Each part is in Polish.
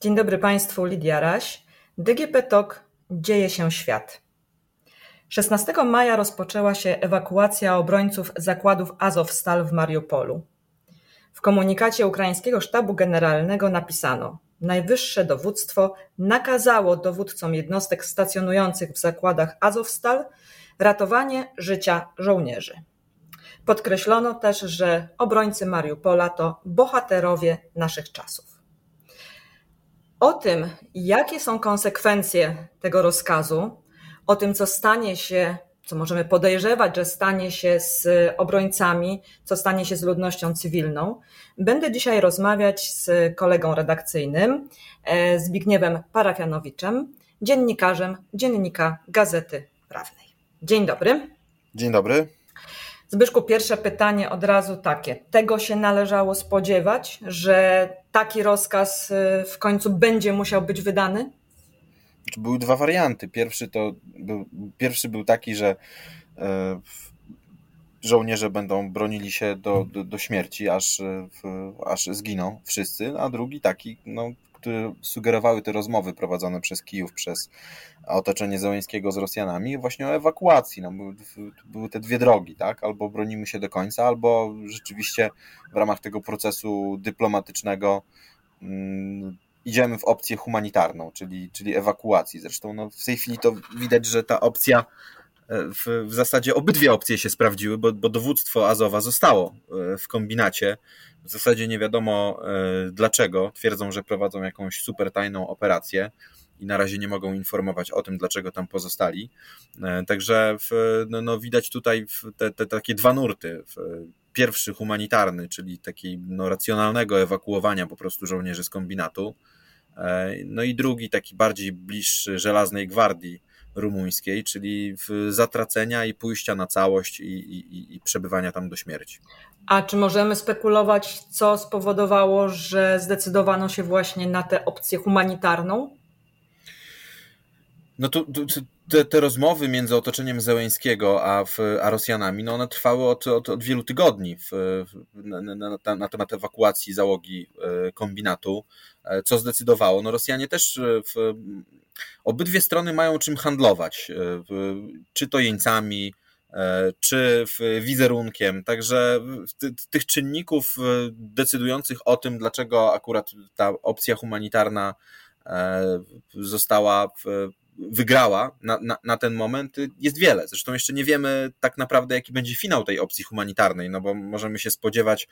Dzień dobry Państwu, Lidia Raś. DGP TOK Dzieje się świat. 16 maja rozpoczęła się ewakuacja obrońców zakładów Azowstal w Mariupolu. W komunikacie ukraińskiego sztabu generalnego napisano: Najwyższe dowództwo nakazało dowódcom jednostek stacjonujących w zakładach Azowstal ratowanie życia żołnierzy. Podkreślono też, że obrońcy Mariupola to bohaterowie naszych czasów. O tym, jakie są konsekwencje tego rozkazu, o tym, co stanie się, co możemy podejrzewać, że stanie się z obrońcami, co stanie się z ludnością cywilną, będę dzisiaj rozmawiać z kolegą redakcyjnym, e, Zbigniewem Parafianowiczem, dziennikarzem Dziennika Gazety Prawnej. Dzień dobry. Dzień dobry. Zbyszku, pierwsze pytanie od razu takie. Tego się należało spodziewać, że taki rozkaz y, w końcu będzie musiał być wydany? Były dwa warianty. Pierwszy, to był, pierwszy był taki, że e, żołnierze będą bronili się do, do, do śmierci, aż, aż zginą wszyscy, a drugi taki, no, które sugerowały te rozmowy prowadzone przez Kijów, przez otoczenie Zełęńskiego z Rosjanami, właśnie o ewakuacji. No, były, były te dwie drogi, tak? Albo bronimy się do końca, albo rzeczywiście w ramach tego procesu dyplomatycznego mm, idziemy w opcję humanitarną, czyli, czyli ewakuacji. Zresztą no, w tej chwili to widać, że ta opcja w, w zasadzie obydwie opcje się sprawdziły, bo, bo dowództwo Azowa zostało e, w kombinacie. W zasadzie nie wiadomo e, dlaczego. Twierdzą, że prowadzą jakąś super tajną operację i na razie nie mogą informować o tym, dlaczego tam pozostali. E, także w, no, no widać tutaj te, te, takie dwa nurty. Pierwszy humanitarny, czyli taki no, racjonalnego ewakuowania po prostu żołnierzy z kombinatu. No i drugi taki bardziej bliższy żelaznej gwardii, rumuńskiej, czyli zatracenia i pójścia na całość i, i, i przebywania tam do śmierci. A czy możemy spekulować, co spowodowało, że zdecydowano się właśnie na tę opcję humanitarną? No to, to, te, te, rozmowy między otoczeniem Zełęńskiego a, w, a Rosjanami, no one trwały od, od, od wielu tygodni w, na, na, na, temat ewakuacji załogi e, kombinatu, co zdecydowało. No Rosjanie też e, w, obydwie strony mają czym handlować, czy to jeńcami, czy wizerunkiem. Także tych czynników decydujących o tym, dlaczego akurat ta opcja humanitarna została wygrała na, na, na, ten moment, jest wiele. Zresztą jeszcze nie wiemy tak naprawdę, jaki będzie finał tej opcji humanitarnej, no bo możemy się spodziewać e,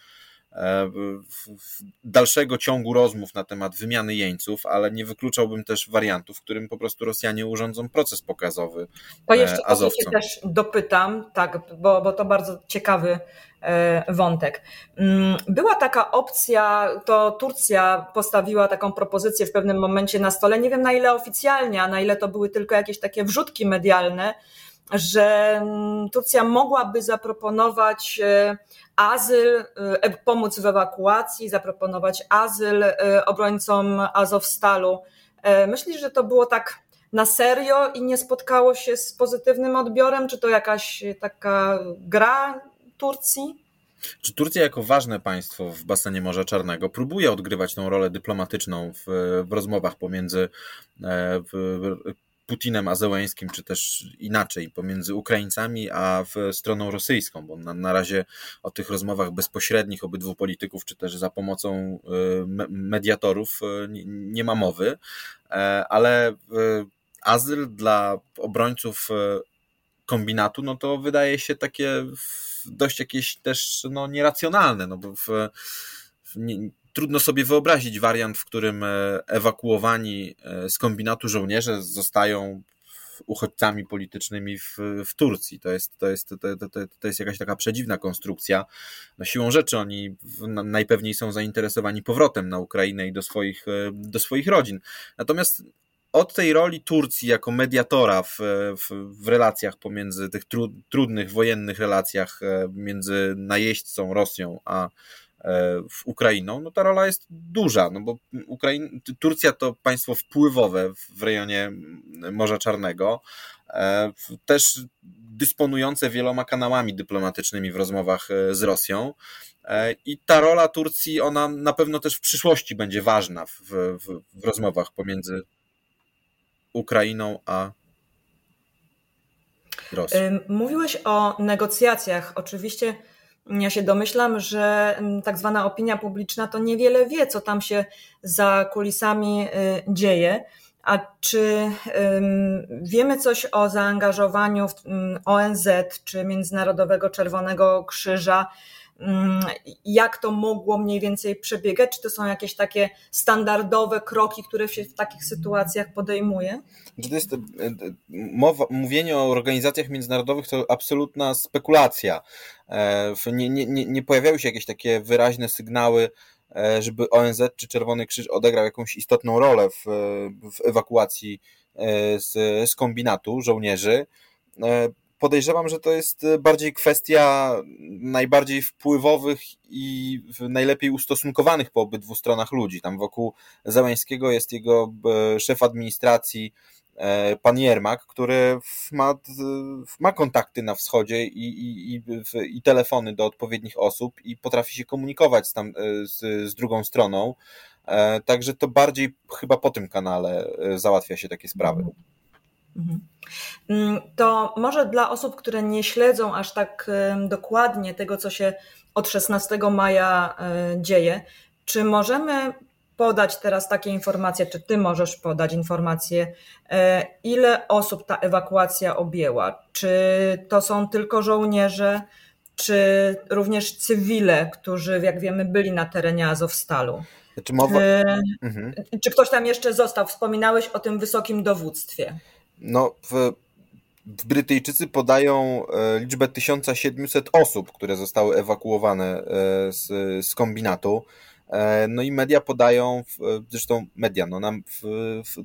dalszego ciągu rozmów na temat wymiany jeńców, ale nie wykluczałbym też wariantów, w którym po prostu Rosjanie urządzą proces pokazowy. To jeszcze e, Azowcom. też dopytam, tak, bo, bo to bardzo ciekawy E, wątek. Mm, była taka opcja, to Turcja postawiła taką propozycję w pewnym momencie na stole, nie wiem na ile oficjalnie, a na ile to były tylko jakieś takie wrzutki medialne, że mm, Turcja mogłaby zaproponować e, azyl, e, pomóc w ewakuacji, zaproponować azyl obrońcom Azowstalu. Myślisz, że to było tak na serio i nie spotkało się z pozytywnym odbiorem? Czy to jakaś taka gra Turcji? Czy Turcja jako ważne państwo w basenie Morza Czarnego próbuje odgrywać tą rolę dyplomatyczną w, w rozmowach pomiędzy e, w, Putinem a Zełęńskim, czy też inaczej, pomiędzy Ukraińcami a stroną rosyjską, bo na, na razie o tych rozmowach bezpośrednich obydwu polityków, czy też za pomocą e, mediatorów e, nie, nie ma mowy, ale azyl dla obrońców kombinatu, no to wydaje się takie dość jakieś też no, nieracjonalne, no bo w, w nie, trudno sobie wyobrazić wariant, w którym e, ewakuowani e, z kombinatu żołnierze zostają uchodźcami politycznymi w, w Turcji. To jest, to, jest, to, to, to jest jakaś taka przedziwna konstrukcja. No siłą rzeczy oni najpewniej są zainteresowani powrotem na Ukrainę i do swoich, e, do swoich rodzin. Natomiast od tej roli Turcji jako mediatora w, w, w relacjach pomiędzy tych tru, trudnych wojennych relacjach między najeźdźcą Rosją a w Ukrainą, no ta rola jest duża, no bo Ukrain, Turcja to państwo wpływowe w rejonie Morza Czarnego, e, też dysponujące wieloma kanałami dyplomatycznymi w rozmowach z Rosją. I ta rola Turcji, ona na pewno też w przyszłości będzie ważna w, w, w rozmowach pomiędzy Ukrainą a Rosją. Mówiłeś o negocjacjach. Oczywiście ja się domyślam, że tak zwana opinia publiczna to niewiele wie, co tam się za kulisami y, dzieje. A czy wiemy coś o zaangażowaniu ONZ czy Międzynarodowego Czerwonego Krzyża Mm, jak to mogło mniej więcej przebiegać? Czy to są jakieś takie standardowe kroki, które się w takich sytuacjach podejmuje? To jest e, e, mowa, mówienie o organizacjach międzynarodowych to absolutna spekulacja. E, nie, nie, nie pojawiały się jakieś takie wyraźne sygnały, żeby ONZ czy Czerwony Krzyż odegrał jakąś istotną rolę w, w ewakuacji z, z kombinatu żołnierzy podejrzewam, że to jest e, bardziej kwestia najbardziej wpływowych i najlepiej ustosunkowanych po obydwu stronach ludzi. Tam wokół Załęskiego jest jego e, szef administracji, e, pan Jermak, który ma, ma kontakty na wschodzie i, i, i, i, telefony do odpowiednich osób i potrafi się komunikować z, tam, z, z drugą stroną. Także to bardziej chyba po tym kanale załatwia się takie sprawy. Mhm. Mm, to może dla osób, które nie śledzą aż tak dokładnie tego, co się od 16 maja e, dzieje, czy możemy podać teraz takie informacje, czy ty możesz podać informacje, e, ile osób ta ewakuacja objęła? Czy to są tylko żołnierze, czy również cywile, którzy, jak wiemy, byli na terenie Azowstalu? Czy, mowa... mhm. czy ktoś tam jeszcze został? Wspominałeś o tym wysokim dowództwie. No, w, Brytyjczycy podają e, liczbę 1700 osób, które zostały ewakuowane e, z, z kombinatu. E, no i media podają, zresztą media, no na, w,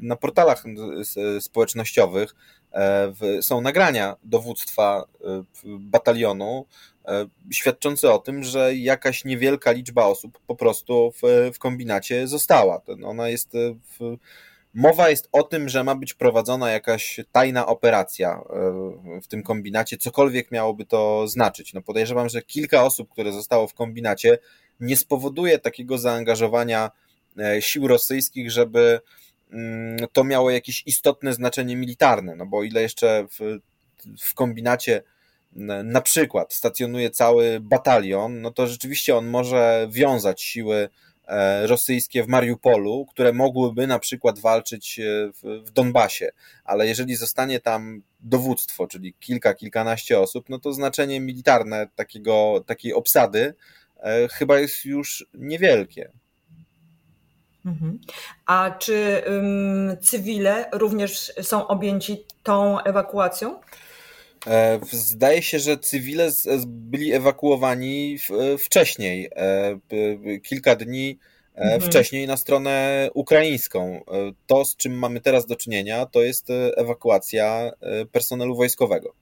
na portalach społecznościowych w, są nagrania dowództwa batalionu świadczące o tym, że jakaś niewielka liczba osób po prostu w, w kombinacie została. Ona jest w, Mowa jest o tym, że ma być prowadzona jakaś tajna operacja e, w tym kombinacie, cokolwiek miałoby to znaczyć. No podejrzewam, że kilka osób, które zostało w kombinacie, nie spowoduje takiego zaangażowania e, sił rosyjskich, żeby mm, to miało jakieś istotne znaczenie militarne. No bo ile jeszcze w, w kombinacie na przykład stacjonuje cały batalion, no to rzeczywiście on może wiązać siły rosyjskie w Mariupolu, które mogłyby na przykład walczyć e, w, w Donbasie, ale jeżeli zostanie tam dowództwo, czyli kilka, kilkanaście osób, no to znaczenie militarne takiego, takiej obsady e, chyba jest już niewielkie. Mhm. A czy um, cywile również są objęci tą ewakuacją? E, zdaje się, że cywile byli ewakuowani wcześniej, e, kilka dni e, mhm. wcześniej na stronę ukraińską. To, z czym mamy teraz do czynienia, to jest ewakuacja personelu wojskowego.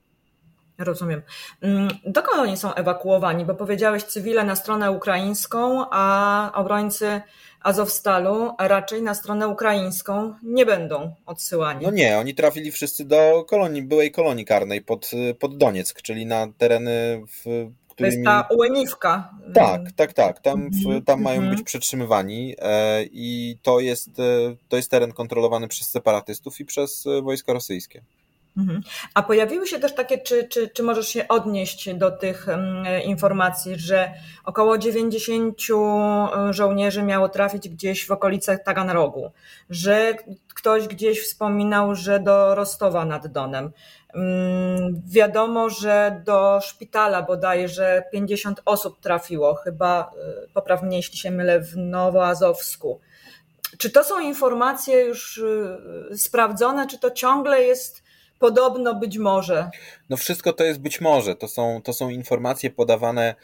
Rozumiem. Mm, dokąd oni są ewakuowani? Bo powiedziałeś cywile na stronę ukraińską, a obrońcy Azowstalu raczej na stronę ukraińską nie będą odsyłani. No nie, oni trafili wszyscy do kolonii, byłej kolonii karnej pod, pod Donieck, czyli na tereny, w którymi... To jest ta Ułeniwka. Tak, tak, tak. Tam, mhm, tam mają mhm. być przetrzymywani e, i to jest, e, to jest teren kontrolowany przez separatystów i przez e, wojska rosyjskie. Mhm. A pojawiły się też takie, czy, czy, czy możesz się odnieść do tych informacji, że około 90 e, żołnierzy miało trafić gdzieś w okolicach Taganrogu, że ktoś gdzieś wspominał, że do Rostowa nad Donem. Mm, wiadomo, że do szpitala bodajże 50 osób trafiło, chyba e, poprawnie, jeśli się mylę, w Nowoazowsku. Czy to są informacje już e, sprawdzone, czy to ciągle jest Podobno być może. No wszystko to jest być może. To są, to są informacje podawane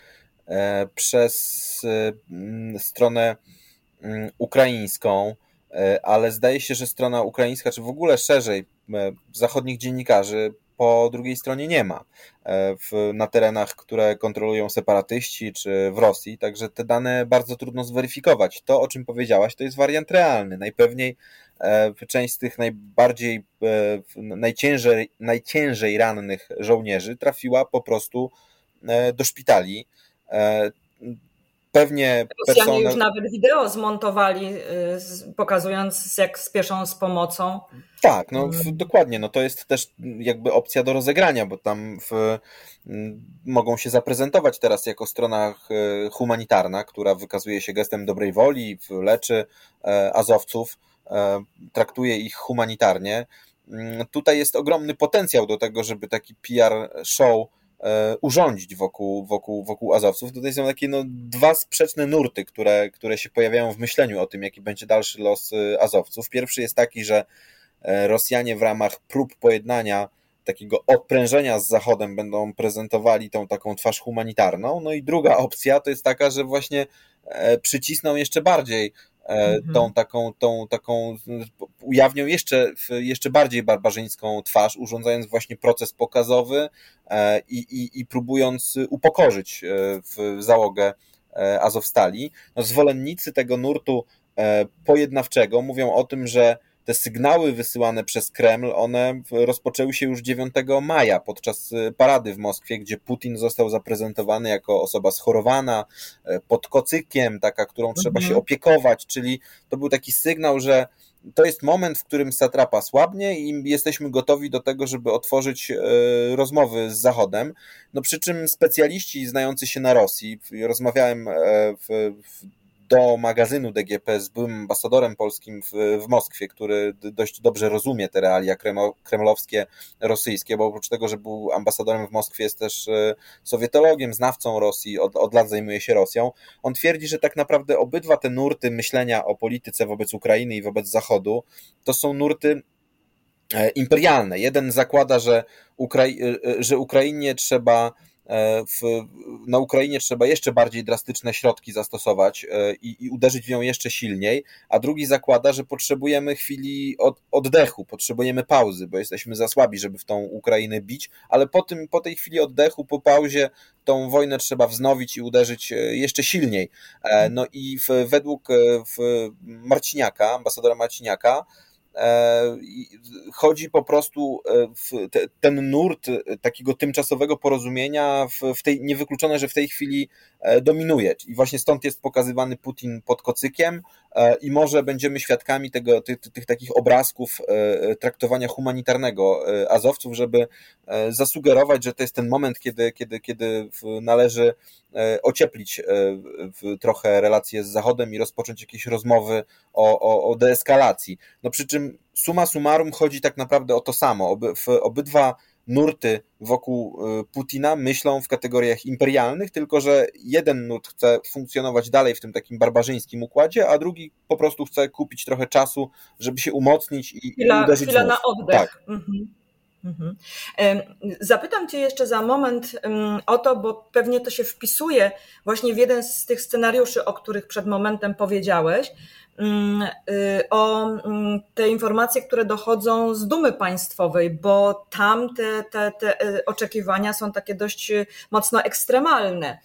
e, przez e, stronę ukraińską, e, ale zdaje się, że strona ukraińska, czy w ogóle szerzej zachodnich dziennikarzy po drugiej stronie nie ma w, na terenach, które kontrolują separatyści czy w Rosji, także te dane bardzo trudno zweryfikować. To, o czym powiedziałaś, to jest wariant realny. Najpewniej część z tych najbardziej, najciężej, najciężej rannych żołnierzy trafiła po prostu do szpitali pewnie Rosjanie personel... już nawet wideo zmontowali, pokazując jak spieszą z pomocą. Tak, no w, mm. dokładnie, no to jest też jakby opcja do rozegrania, bo tam w, mogą się zaprezentować teraz jako strona humanitarna, która wykazuje się gestem dobrej woli, leczy e, azowców, e, traktuje ich humanitarnie. Mm, tutaj jest ogromny potencjał do tego, żeby taki PR show E, urządzić wokół, wokół, wokół Azowców. Tutaj są takie no, dwa sprzeczne nurty, które, które się pojawiają w myśleniu o tym, jaki będzie dalszy los e, Azowców. Pierwszy jest taki, że e, Rosjanie w ramach prób pojednania takiego odprężenia z Zachodem będą prezentowali tą taką twarz humanitarną. No i druga opcja to jest taka, że właśnie przycisną jeszcze bardziej mhm. tą taką, tą taką, ujawnią jeszcze, jeszcze bardziej barbarzyńską twarz, urządzając właśnie proces pokazowy e, i, i, i próbując upokorzyć e, w załogę e, Azowstali. No, zwolennicy tego nurtu pojednawczego mówią o tym, że te sygnały wysyłane przez Kreml, one rozpoczęły się już 9 maja podczas y, parady w Moskwie, gdzie Putin został zaprezentowany jako osoba schorowana, e, pod kocykiem, taka, którą trzeba mhm. się opiekować, czyli to był taki sygnał, że to jest moment, w którym satrapa słabnie i jesteśmy gotowi do tego, żeby otworzyć e, rozmowy z Zachodem. No przy czym specjaliści znający się na Rosji, rozmawiałem e, w, w do magazynu DGP z byłym ambasadorem polskim w, w Moskwie, który dość dobrze rozumie te realia kremlowskie, rosyjskie, bo oprócz tego, że był ambasadorem w Moskwie, jest też e, sowietologiem, znawcą Rosji, od, od lat zajmuje się Rosją. On twierdzi, że tak naprawdę obydwa te nurty myślenia o polityce wobec Ukrainy i wobec Zachodu to są nurty e, imperialne. Jeden zakłada, że, Ukrai e, że Ukrainie trzeba w, na Ukrainie trzeba jeszcze bardziej drastyczne środki zastosować e, i, i, uderzyć w nią jeszcze silniej, a drugi zakłada, że potrzebujemy chwili od, oddechu, potrzebujemy pauzy, bo jesteśmy za słabi, żeby w tą Ukrainę bić, ale po, tym, po tej chwili oddechu, po pauzie, tą wojnę trzeba wznowić i uderzyć e, jeszcze silniej. No i w, według w Marciniaka, ambasadora Marciniaka, E, chodzi po prostu e, w te, ten nurt takiego tymczasowego porozumienia w, w tej, niewykluczone, że w tej chwili e, dominuje. I właśnie stąd jest pokazywany Putin pod kocykiem i może będziemy świadkami tego, tych, tych takich obrazków traktowania humanitarnego Azowców, żeby zasugerować, że to jest ten moment, kiedy, kiedy, kiedy należy ocieplić trochę relacje z Zachodem i rozpocząć jakieś rozmowy o, o, o deeskalacji. No przy czym suma summarum chodzi tak naprawdę o to samo. Oby, w obydwa nurty wokół y, Putina myślą w kategoriach imperialnych, tylko że jeden nurt chce funkcjonować dalej w tym takim barbarzyńskim układzie, a drugi po prostu chce kupić trochę czasu, żeby się umocnić i, chwila, i uderzyć chwila na oddech. Tak. Mhm. Mhm. Zapytam Cię jeszcze za moment o to, bo pewnie to się wpisuje właśnie w jeden z tych scenariuszy, o których przed momentem powiedziałeś, o mm, te informacje, które dochodzą z dumy państwowej, bo tam te, te, te y, oczekiwania są takie dość y, mocno ekstremalne.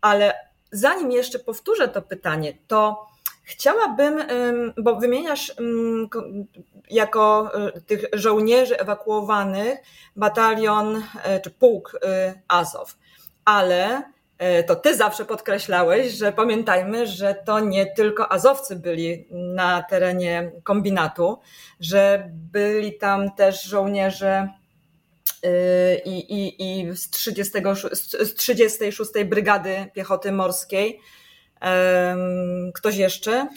Ale zanim jeszcze powtórzę to pytanie, to chciałabym, bo wymieniasz jako tych żołnierzy ewakuowanych batalion czy pułk Azow, ale to ty zawsze podkreślałeś, że pamiętajmy, że to nie tylko Azowcy byli na terenie kombinatu, że byli tam też żołnierze e, i, i, i z, 30, z 36 Brygady Piechoty Morskiej. Ktoś jeszcze?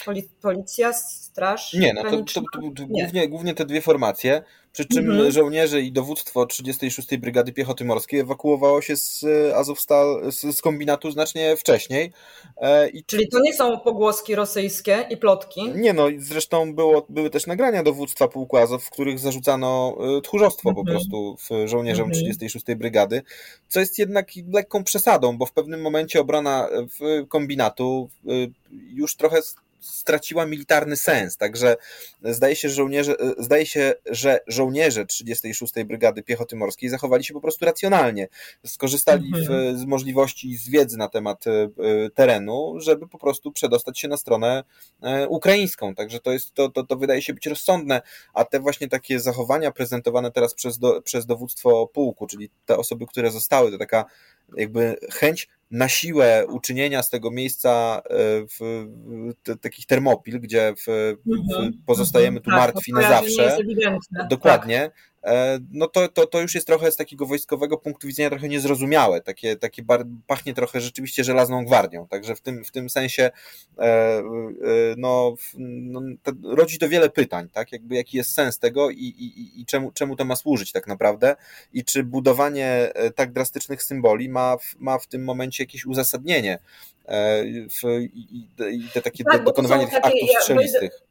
Policja, straż? Nie, no to, to, to, głównie, głównie te dwie formacje. Przy czym mhm. żołnierze i dowództwo 36. Brygady Piechoty Morskiej ewakuowało się z Azowstal, z, z kombinatu znacznie wcześniej. E, I... Czyli to nie są pogłoski rosyjskie i plotki? Nie no, zresztą było, były też nagrania dowództwa pułku Azow, w których zarzucano e, tchórzostwo mhm. po prostu w żołnierzom mhm. 36. Brygady, co jest jednak lekką przesadą, bo w pewnym momencie obrona kombinatu e, już trochę straciła militarny sens. Także zdaje się, że żołnierze, zdaje się, że żołnierze 36. Brygady Piechoty Morskiej zachowali się po prostu racjonalnie. Skorzystali mhm. w, z możliwości z wiedzy na temat terenu, żeby po prostu przedostać się na stronę ukraińską. Także to jest, to, to, to wydaje się być rozsądne, a te właśnie takie zachowania prezentowane teraz przez, do, przez dowództwo pułku, czyli te osoby, które zostały, to taka jakby chęć na siłę uczynienia z tego miejsca e, w, w takich termopil, gdzie w, w mhm. pozostajemy tu tak, martwi na zawsze. Dokładnie. Tak. E, no to, to, to już jest trochę z takiego wojskowego punktu widzenia trochę niezrozumiałe. Takie, takie bar, pachnie trochę rzeczywiście żelazną gwardią. Także w tym, w tym sensie e, e, no, no rodzi to wiele pytań, tak? Jakby jaki jest sens tego i, i, i czemu, czemu to ma służyć tak naprawdę i czy budowanie tak drastycznych symboli ma w, ma w tym momencie jakieś uzasadnienie w, i, i te takie tak, dokonywanie tych aktów strzelistych.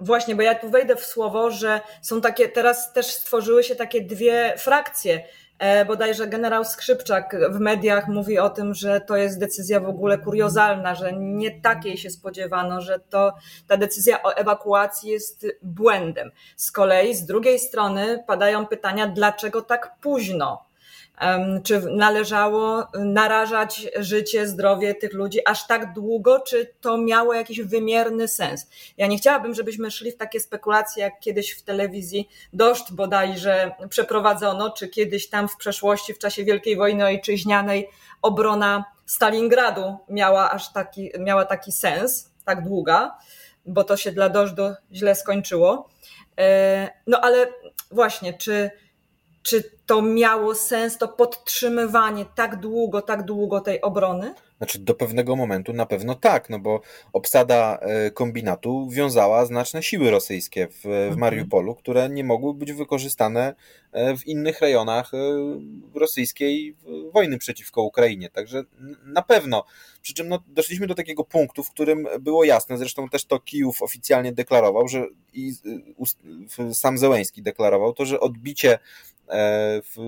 Właśnie, bo ja tu wejdę w słowo, że są takie, teraz też stworzyły się takie dwie frakcje. E, bodajże generał Skrzypczak w mediach mówi o tym, że to jest decyzja w ogóle kuriozalna, że nie takiej się spodziewano, że to, ta decyzja o ewakuacji jest błędem. Z kolei z drugiej strony padają pytania, dlaczego tak późno? Czy należało narażać życie, zdrowie tych ludzi aż tak długo, czy to miało jakiś wymierny sens. Ja nie chciałabym, żebyśmy szli w takie spekulacje, jak kiedyś w telewizji Dość bodajże przeprowadzono, czy kiedyś tam w przeszłości, w czasie Wielkiej Wojny Ojczyźnianej obrona Stalingradu miała aż taki, miała taki sens, tak długa, bo to się dla Dożdu źle skończyło. E, no ale właśnie, czy czy to miało sens, to podtrzymywanie tak długo, tak długo tej obrony? Znaczy, do pewnego momentu na pewno tak, no bo obsada e, kombinatu wiązała znaczne siły rosyjskie w, w mhm. Mariupolu, które nie mogły być wykorzystane e, w innych rejonach e, rosyjskiej wojny przeciwko Ukrainie. Także na pewno. Przy czym no, doszliśmy do takiego punktu, w którym było jasne, zresztą też to Kijów oficjalnie deklarował, że i sam Zełęński deklarował to, że odbicie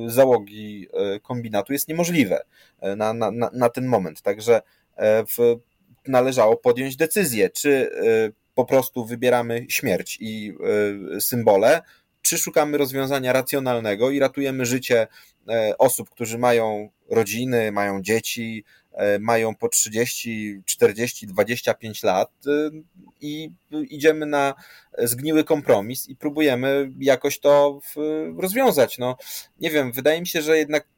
załogi kombinatu jest niemożliwe na, na, na ten moment. Także w, należało podjąć decyzję, czy po prostu wybieramy śmierć i symbole, czy szukamy rozwiązania racjonalnego i ratujemy życie osób, którzy mają rodziny, mają dzieci, mają po 30, 40, 25 lat i idziemy na zgniły kompromis i próbujemy jakoś to rozwiązać. No, nie wiem, wydaje mi się, że jednak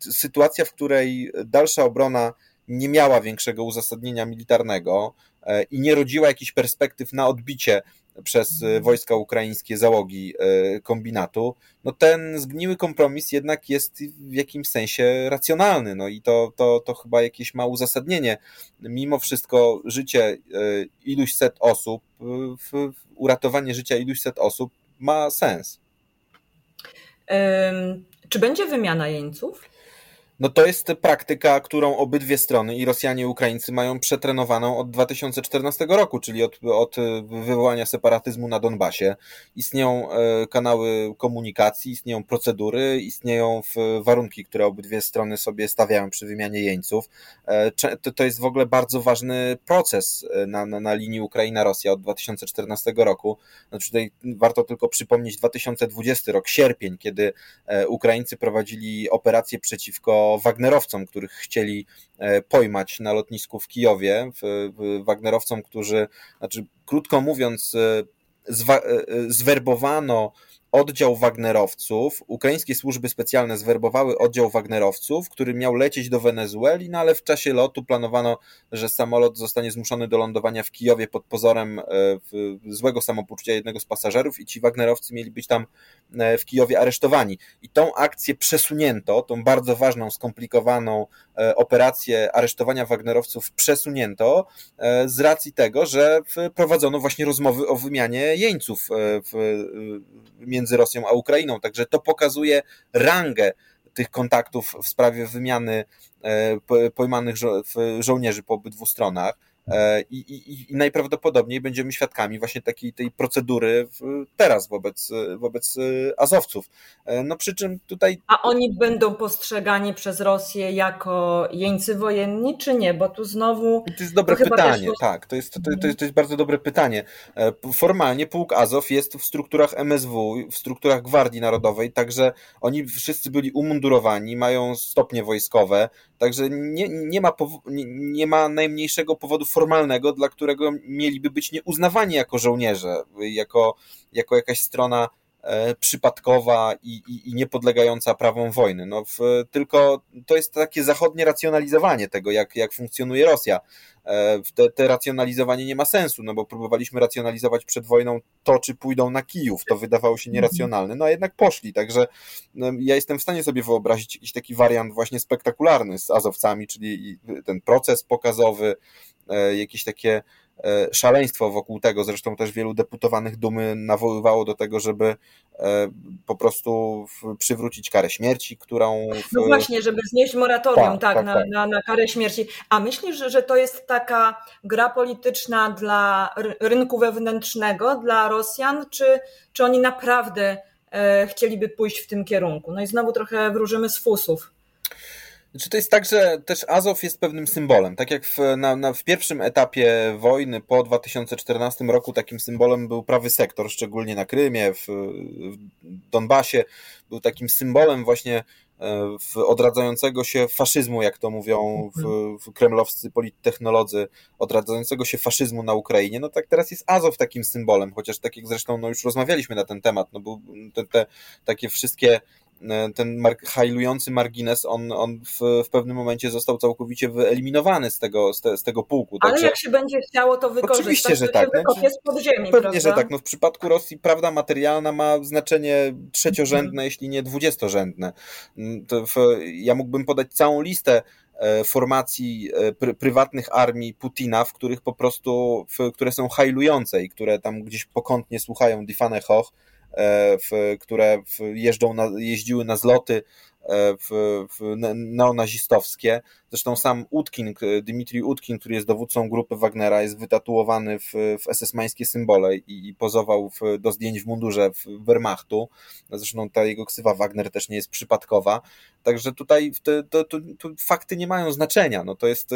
sytuacja, w której dalsza obrona nie miała większego uzasadnienia militarnego e, i nie rodziła jakichś perspektyw na odbicie przez e, wojska ukraińskie załogi e, kombinatu, no ten zgniły kompromis jednak jest w jakimś sensie racjonalny, no i to, to, to chyba jakieś ma uzasadnienie. Mimo wszystko życie iluś set osób, uratowanie życia iluś set osób ma sens. czy będzie wymiana jeńców? No to jest praktyka, którą obydwie strony, i Rosjanie, i Ukraińcy, mają przetrenowaną od 2014 roku, czyli od, od wywołania separatyzmu na Donbasie. Istnieją e, kanały komunikacji, istnieją procedury, istnieją warunki, które obydwie strony sobie stawiają przy wymianie jeńców. E, to jest w ogóle bardzo ważny proces e, na, na, na linii Ukraina-Rosja od 2014 roku. Znaczy tutaj warto tylko przypomnieć 2020 rok, sierpień, kiedy Ukraińcy prowadzili operację przeciwko Wagnerowcom, których chcieli e, pojmać na lotnisku w Kijowie, Wagnerowcom, którzy, znaczy krótko mówiąc, e, e, zwerbowano oddział Wagnerowców, ukraińskie służby specjalne zwerbowały oddział Wagnerowców, który miał lecieć do Wenezueli, no ale w czasie lotu planowano, że samolot zostanie zmuszony do lądowania w Kijowie pod pozorem e, złego samopoczucia jednego z pasażerów i ci Wagnerowcy mieli być tam e, w Kijowie aresztowani. I tą akcję przesunięto, tą bardzo ważną, skomplikowaną operację aresztowania Wagnerowców przesunięto z racji tego, że prowadzono właśnie rozmowy o wymianie jeńców między między Rosją a Ukrainą. Także to pokazuje rangę tych kontaktów w sprawie wymiany e, pojmanych żo żołnierzy po obydwu stronach. E, I, i, I, najprawdopodobniej będziemy świadkami właśnie takiej tej procedury teraz wobec, wobec e, Azowców. E, no przy czym tutaj. A oni będą postrzegani przez Rosję jako jeńcy wojenni, czy nie? Bo tu znowu. To jest dobre to pytanie, tak. To jest, to, to, jest, to jest bardzo dobre pytanie. Formalnie pułk Azow jest w strukturach MSW, w strukturach Gwardii Narodowej, także oni wszyscy byli umundurowani, mają stopnie wojskowe, także nie, nie, ma, nie, nie ma najmniejszego powodu formalnego, dla którego mieliby być nieuznawani jako żołnierze, jako, jako jakaś strona przypadkowa i, i, i niepodlegająca prawom wojny. No w, tylko to jest takie zachodnie racjonalizowanie tego, jak, jak funkcjonuje Rosja. E, te, te racjonalizowanie nie ma sensu, no bo próbowaliśmy racjonalizować przed wojną to, czy pójdą na Kijów. To wydawało się nieracjonalne, no a jednak poszli. Także no, ja jestem w stanie sobie wyobrazić jakiś taki wariant właśnie spektakularny z Azowcami, czyli ten proces pokazowy, e, jakieś takie E, szaleństwo wokół tego. Zresztą też wielu deputowanych Dumy nawoływało do tego, żeby e, po prostu przywrócić karę śmierci, którą. W... No właśnie, żeby znieść moratorium tak, tak, tak, na, tak. Na, na karę śmierci. A myślisz, że to jest taka gra polityczna dla rynku wewnętrznego, dla Rosjan, czy, czy oni naprawdę e, chcieliby pójść w tym kierunku? No i znowu trochę wróżymy z fusów. Znaczy to jest tak, że też Azow jest pewnym symbolem. Tak jak w, na, na, w pierwszym etapie wojny po 2014 roku takim symbolem był prawy sektor, szczególnie na Krymie, w, w Donbasie. Był takim symbolem właśnie e, w odradzającego się faszyzmu, jak to mówią w, w kremlowscy polittechnolodzy, odradzającego się faszyzmu na Ukrainie, no tak teraz jest Azow takim symbolem, chociaż tak jak zresztą no już rozmawialiśmy na ten temat, no był te, te takie wszystkie ten mar hajlujący margines, on, on w, w pewnym momencie został całkowicie wyeliminowany z tego, z, te, z tego pułku. Ale Także... jak się będzie chciało to wykorzystać, Oczywiście, że tak. No, z podziemi, Pewnie, prawda? że tak. No, w przypadku Rosji prawda materialna ma znaczenie trzeciorzędne, hmm. jeśli nie dwudziestorzędne. Mm, w, ja mógłbym podać całą listę e, formacji e, pr prywatnych armii Putina, w których po prostu, w, które są hajlujące i które tam gdzieś pokątnie słuchają Difane Hoch, E, w, które jeżdżą na, jeździły na zloty E, w, w neonazistowskie. Zresztą sam Utkin, Dmitrij Utkin, który jest dowódcą grupy Wagnera, jest wytatuowany w, w SS-mańskie symbole i, i pozował w, do zdjęć w mundurze w Wehrmachtu. Zresztą ta jego ksywa Wagner też nie jest przypadkowa. Także tutaj te, to, to, to fakty nie mają znaczenia. No to jest,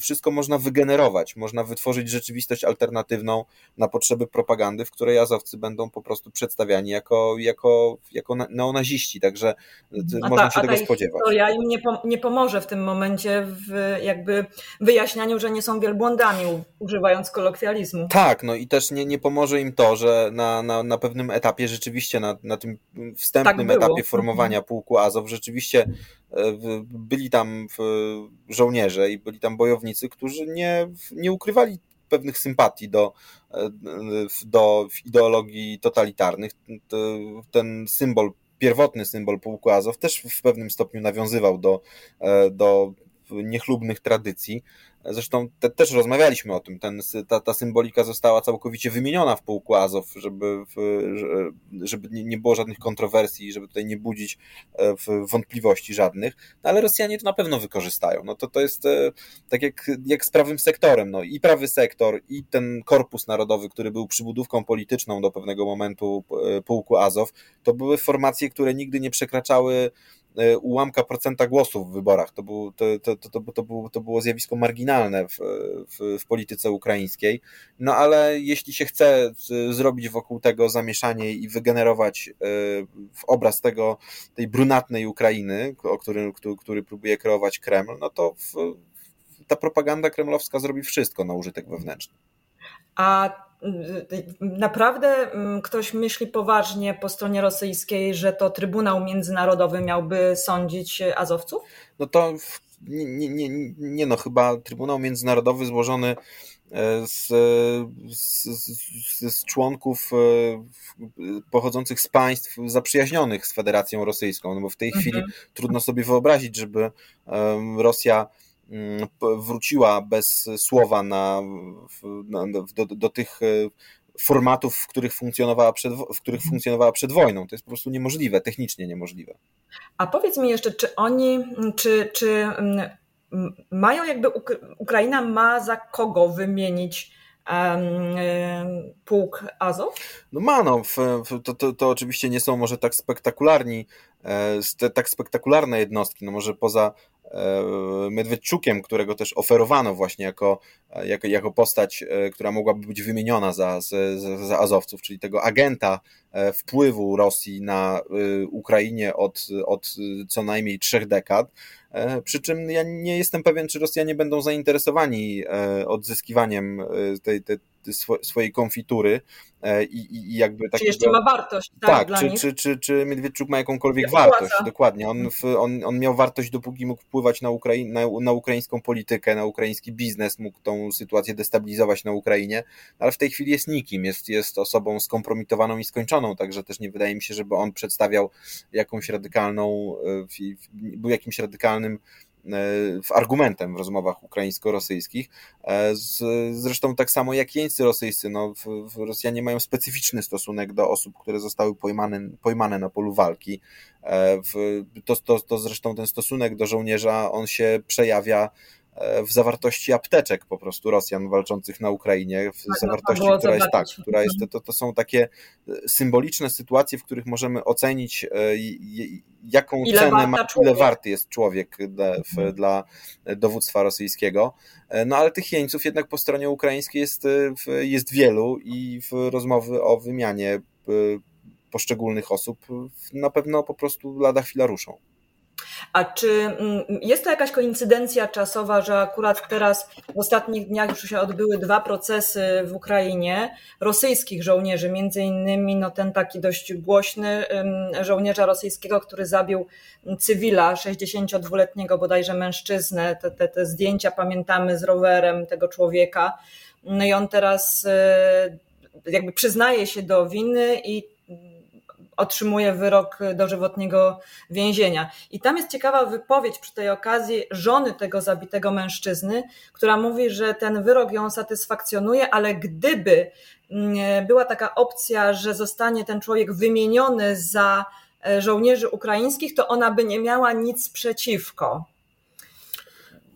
wszystko można wygenerować, można wytworzyć rzeczywistość alternatywną na potrzeby propagandy, w której azowcy będą po prostu przedstawiani jako, jako, jako neonaziści. Także można można się tego spodziewać. Historia im nie, nie pomoże w tym momencie w jakby wyjaśnianiu, że nie są wielbłądami, używając kolokwializmu. Tak, no i też nie, nie pomoże im to, że na, na, na pewnym etapie rzeczywiście, na, na tym wstępnym tak etapie formowania mhm. pułku Azow, rzeczywiście e, byli tam żołnierze i byli tam bojownicy, którzy nie, nie ukrywali pewnych sympatii do, e, do ideologii totalitarnych. Ten symbol pierwotny symbol pułku Azow też w pewnym stopniu nawiązywał do, e, do niechlubnych tradycji. Zresztą te, też rozmawialiśmy o tym. Ten, ta, ta symbolika została całkowicie wymieniona w pułku Azow, żeby, żeby nie było żadnych kontrowersji, żeby tutaj nie budzić e, wątpliwości żadnych. No, ale Rosjanie to na pewno wykorzystają. No to, to jest e, tak jak, jak z prawym sektorem. No, I prawy sektor, i ten korpus narodowy, który był przybudówką polityczną do pewnego momentu e, pułku Azow, to były formacje, które nigdy nie przekraczały ułamka procenta głosów w wyborach. To, był, to, to, to, to, to, było, to było zjawisko marginalne w, w, w, polityce ukraińskiej. No ale jeśli się chce zrobić wokół tego zamieszanie i wygenerować e, w obraz tego, tej brunatnej Ukrainy, o którym, który, który próbuje kreować Kreml, no to w, ta propaganda kremlowska zrobi wszystko na użytek wewnętrzny. A Naprawdę mm, ktoś myśli poważnie po stronie rosyjskiej, że to Trybunał Międzynarodowy miałby sądzić Azowców? No to nie, nie, nie no, chyba Trybunał Międzynarodowy złożony e, z, z, z, z, członków e, pochodzących z państw zaprzyjaźnionych z Federacją Rosyjską, no bo w tej mhm. chwili trudno sobie wyobrazić, żeby Rosja wróciła bez słowa na, na do, do, tych e, formatów, w których, funkcjonowała przed, w których mhm. funkcjonowała przed wojną. To jest po prostu niemożliwe, technicznie niemożliwe. A powiedz mi jeszcze, czy oni, czy, czy mają jakby, Ukraina ma za kogo wymienić pułk Azow? No ma, no, to, to, to oczywiście nie są może tak spektakularni, e, tak spektakularne jednostki, no może poza e, Medwedczukiem, którego też oferowano właśnie jako, jako, jako postać, e, która mogłaby być wymieniona za, za, za Azowców, czyli tego agenta wpływu Rosji na Ukrainie od, od co najmniej trzech dekad. Przy czym ja nie jestem pewien, czy Rosjanie będą zainteresowani odzyskiwaniem tej, tej, swojej konfitury e, i, i jakby takiego... Czy jeszcze ma wartość, tak, tak czy, nich? Czy, czy, czy Miedwiedczuk ma jakąkolwiek wartość, dokładnie. On, w, on, on miał wartość, dopóki mógł wpływać na, Ukrai na, na ukraińską politykę, na ukraiński biznes, mógł tą sytuację destabilizować na Ukrainie, ale w tej chwili jest nikim, jest, jest osobą skompromitowaną i skończoną, także też nie wydaje mi się, żeby on przedstawiał jakąś radykalną, e, był jakimś radykalnym w argumentem w rozmowach ukraińsko-rosyjskich. E, zresztą tak samo jak jeńcy rosyjscy, no, Rosjanie mają specyficzny stosunek do osób, które zostały pojmane, pojmane na polu walki. E, to, to, to zresztą ten stosunek do żołnierza, on się przejawia w zawartości apteczek po prostu Rosjan walczących na Ukrainie, w tak, no, zawartości, która jest tak, która jest, to, to są takie symboliczne sytuacje, w których możemy ocenić, e, jaką ile cenę ma, ile warty jest człowiek dla, w, mhm. dla dowództwa rosyjskiego. E, no ale tych jeńców jednak po stronie ukraińskiej jest, e, jest wielu i w rozmowy o wymianie poszczególnych osób na pewno po prostu lada chwila ruszą. A czy mm, jest to jakaś koincydencja czasowa, że akurat teraz w ostatnich dniach już się odbyły dwa procesy w Ukrainie rosyjskich żołnierzy, między innymi no ten taki dość głośny żołnierza rosyjskiego, który zabił cywila, 62-letniego bodajże mężczyznę. Te, te, te zdjęcia pamiętamy z rowerem tego człowieka. No i on teraz e, jakby przyznaje się do winy i otrzymuje wyrok dożywotniego więzienia. I tam jest ciekawa wypowiedź przy tej okazji żony tego zabitego mężczyzny, która mówi, że ten wyrok ją satysfakcjonuje, ale gdyby mm, była taka opcja, że zostanie ten człowiek wymieniony za e, żołnierzy ukraińskich, to ona by nie miała nic przeciwko.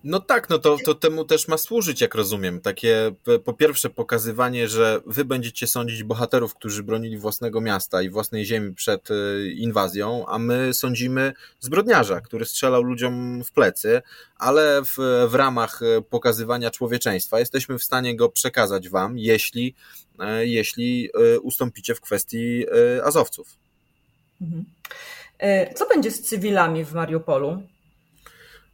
No tak, no to, to temu też ma służyć, jak rozumiem. Takie po pierwsze pokazywanie, że wy będziecie sądzić bohaterów, którzy bronili własnego miasta i własnej ziemi przed e, inwazją, a my sądzimy zbrodniarza, który strzelał ludziom w plecy, ale w, w ramach e, pokazywania człowieczeństwa jesteśmy w stanie go przekazać wam, jeśli, e, jeśli ustąpicie w kwestii Azowców. Mhm. Co będzie z cywilami w Mariupolu?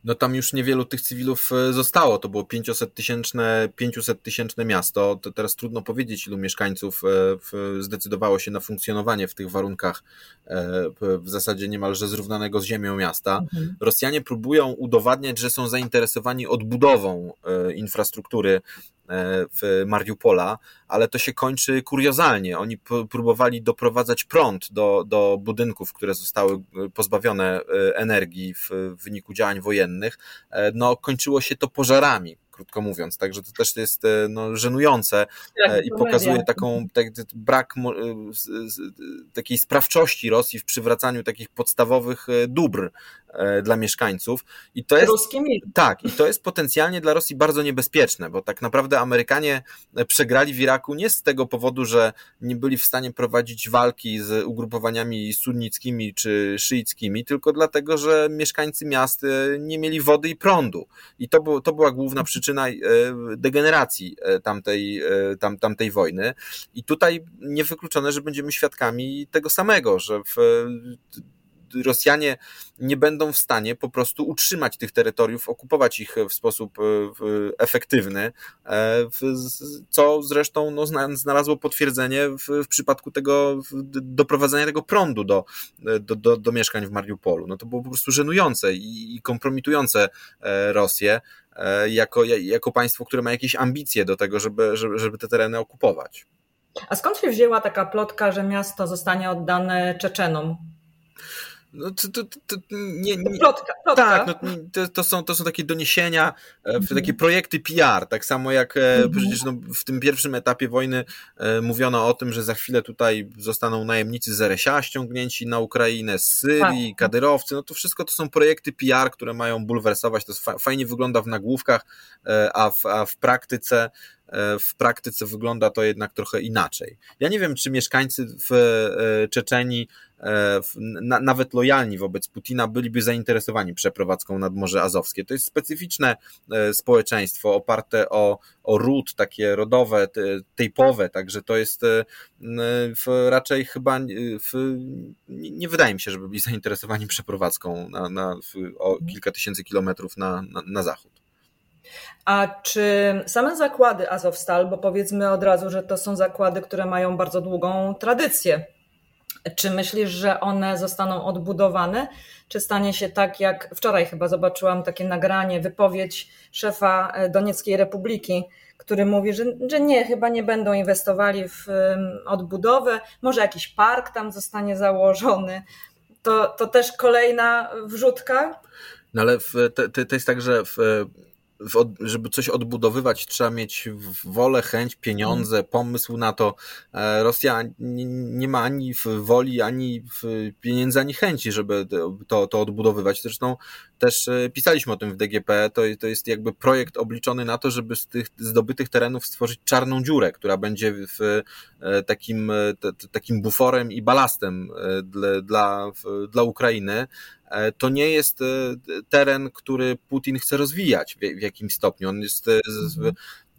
No tam już niewielu tych cywilów e, zostało. To było 500 tysięczne, 500 tysięczne miasto. To teraz trudno powiedzieć, ilu mieszkańców e, zdecydowało się na funkcjonowanie w tych warunkach e, w zasadzie niemalże zrównanego z ziemią miasta. Mhm. Rosjanie próbują udowadniać, że są zainteresowani odbudową infrastruktury w Mariupola, ale to się kończy kuriozalnie. Oni próbowali doprowadzać prąd do, do budynków, które zostały pozbawione energii w wyniku działań wojennych. No, kończyło się to pożarami krótko mówiąc. Także to też jest e, no, żenujące e, i pokazuje taką tak, brak e, takiej sprawczości Rosji w przywracaniu takich podstawowych dóbr dla mieszkańców. I to jest, tak, i to jest potencjalnie dla Rosji bardzo niebezpieczne, bo tak naprawdę Amerykanie przegrali w Iraku nie z tego powodu, że nie byli w stanie prowadzić walki z ugrupowaniami sunnickimi czy szyickimi, tylko dlatego, że mieszkańcy miast nie mieli wody i prądu. I to, było, to była główna przyczyna e, degeneracji e, tamtej, e, tam, tamtej wojny. I tutaj niewykluczone, że będziemy świadkami tego samego, że w Rosjanie nie będą w stanie po prostu utrzymać tych terytoriów, okupować ich w sposób efektywny, co zresztą no, znalazło potwierdzenie w, w przypadku tego doprowadzenia tego prądu do, do, do, do mieszkań w Mariupolu. No to było po prostu żenujące i, i kompromitujące Rosję. E, jako, jako państwo, które ma jakieś ambicje do tego, żeby, żeby, żeby te tereny okupować. A skąd się wzięła taka plotka, że miasto zostanie oddane Czeczenom? No, to, to, to, nie, nie, plotka, plotka. Tak, no, to, to, są, to są takie doniesienia, mm -hmm. takie projekty PR, tak samo jak mm -hmm. przecież no, w tym pierwszym etapie wojny e, mówiono o tym, że za chwilę tutaj zostaną najemnicy z RSA ściągnięci na Ukrainę, z Syrii, tak. kadyrowcy, no to wszystko to są projekty PR, które mają bulwersować, to fajnie wygląda w nagłówkach, e, a w, a w praktyce E, w praktyce wygląda to jednak trochę inaczej. Ja nie wiem, czy mieszkańcy w e, Czeczeni, e, nawet lojalni wobec Putina, byliby zainteresowani przeprowadzką nad Morze Azowskie. To jest specyficzne społeczeństwo oparte o, o ród, takie rodowe, tejpowe, także to jest raczej chyba w, nie wydaje mi się, żeby byli zainteresowani przeprowadzką na, na, o kilka tysięcy kilometrów na, na, na zachód. A czy same zakłady Azovstal, bo powiedzmy od razu, że to są zakłady, które mają bardzo długą tradycję, czy myślisz, że one zostaną odbudowane? Czy stanie się tak, jak wczoraj chyba zobaczyłam takie nagranie, wypowiedź szefa Donieckiej Republiki, który mówi, że, że nie, chyba nie będą inwestowali w odbudowę, może jakiś park tam zostanie założony. To, to też kolejna wrzutka? No ale w, to, to jest tak, że w, żeby coś odbudowywać, trzeba mieć wolę, chęć, pieniądze, mm. pomysł na to. E, Rosja nie ma ani woli, ani pieniędzy, ani chęci, żeby to, to odbudowywać. Zresztą też e, pisaliśmy o tym w DGP. To, to jest jakby projekt obliczony na to, żeby z tych zdobytych terenów stworzyć czarną dziurę, która będzie w e, takim, takim buforem i balastem dla, dla, dla Ukrainy. E, to nie jest e, teren, który Putin chce rozwijać w, jakimś stopniu. On jest e,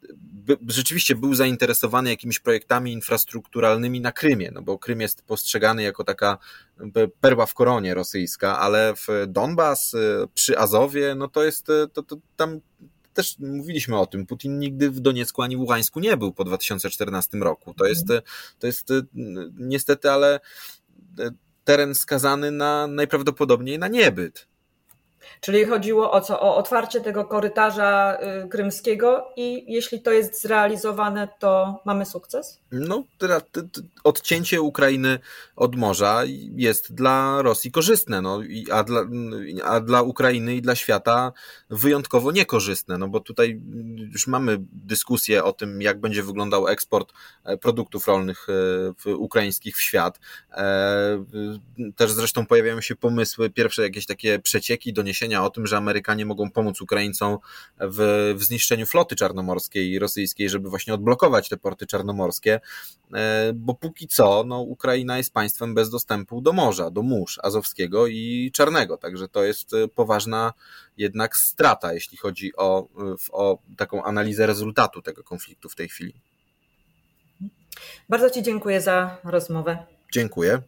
mhm. rzeczywiście był zainteresowany jakimiś projektami infrastrukturalnymi na Krymie, no bo Krym jest postrzegany jako taka perła w koronie rosyjska, ale w Donbas, przy Azowie, no to jest, to, to tam też mówiliśmy o tym, Putin nigdy w Doniecku ani w Ługańsku nie był po 2014 roku. To jest, to jest niestety, ale teren skazany na najprawdopodobniej na niebyt. Czyli chodziło o co? O otwarcie tego korytarza y, krymskiego i jeśli to jest zrealizowane, to mamy sukces? No, odcięcie Ukrainy od morza jest dla Rosji korzystne, no, a, dla, a dla Ukrainy i dla świata wyjątkowo niekorzystne, no bo tutaj już mamy dyskusję o tym, jak będzie wyglądał eksport e, produktów rolnych e, ukraińskich w świat. E, też zresztą pojawiają się pomysły, pierwsze jakieś takie przecieki, doniesienia o tym, że Amerykanie mogą pomóc Ukraińcom w, w zniszczeniu floty czarnomorskiej i rosyjskiej, żeby właśnie odblokować te porty czarnomorskie. E, bo póki co no, Ukraina jest państwem bez dostępu do morza, do mórz azowskiego i czarnego, także to jest e, poważna jednak strata, jeśli chodzi o, o taką analizę rezultatu tego konfliktu w tej chwili. Bardzo Ci dziękuję za rozmowę. Dziękuję.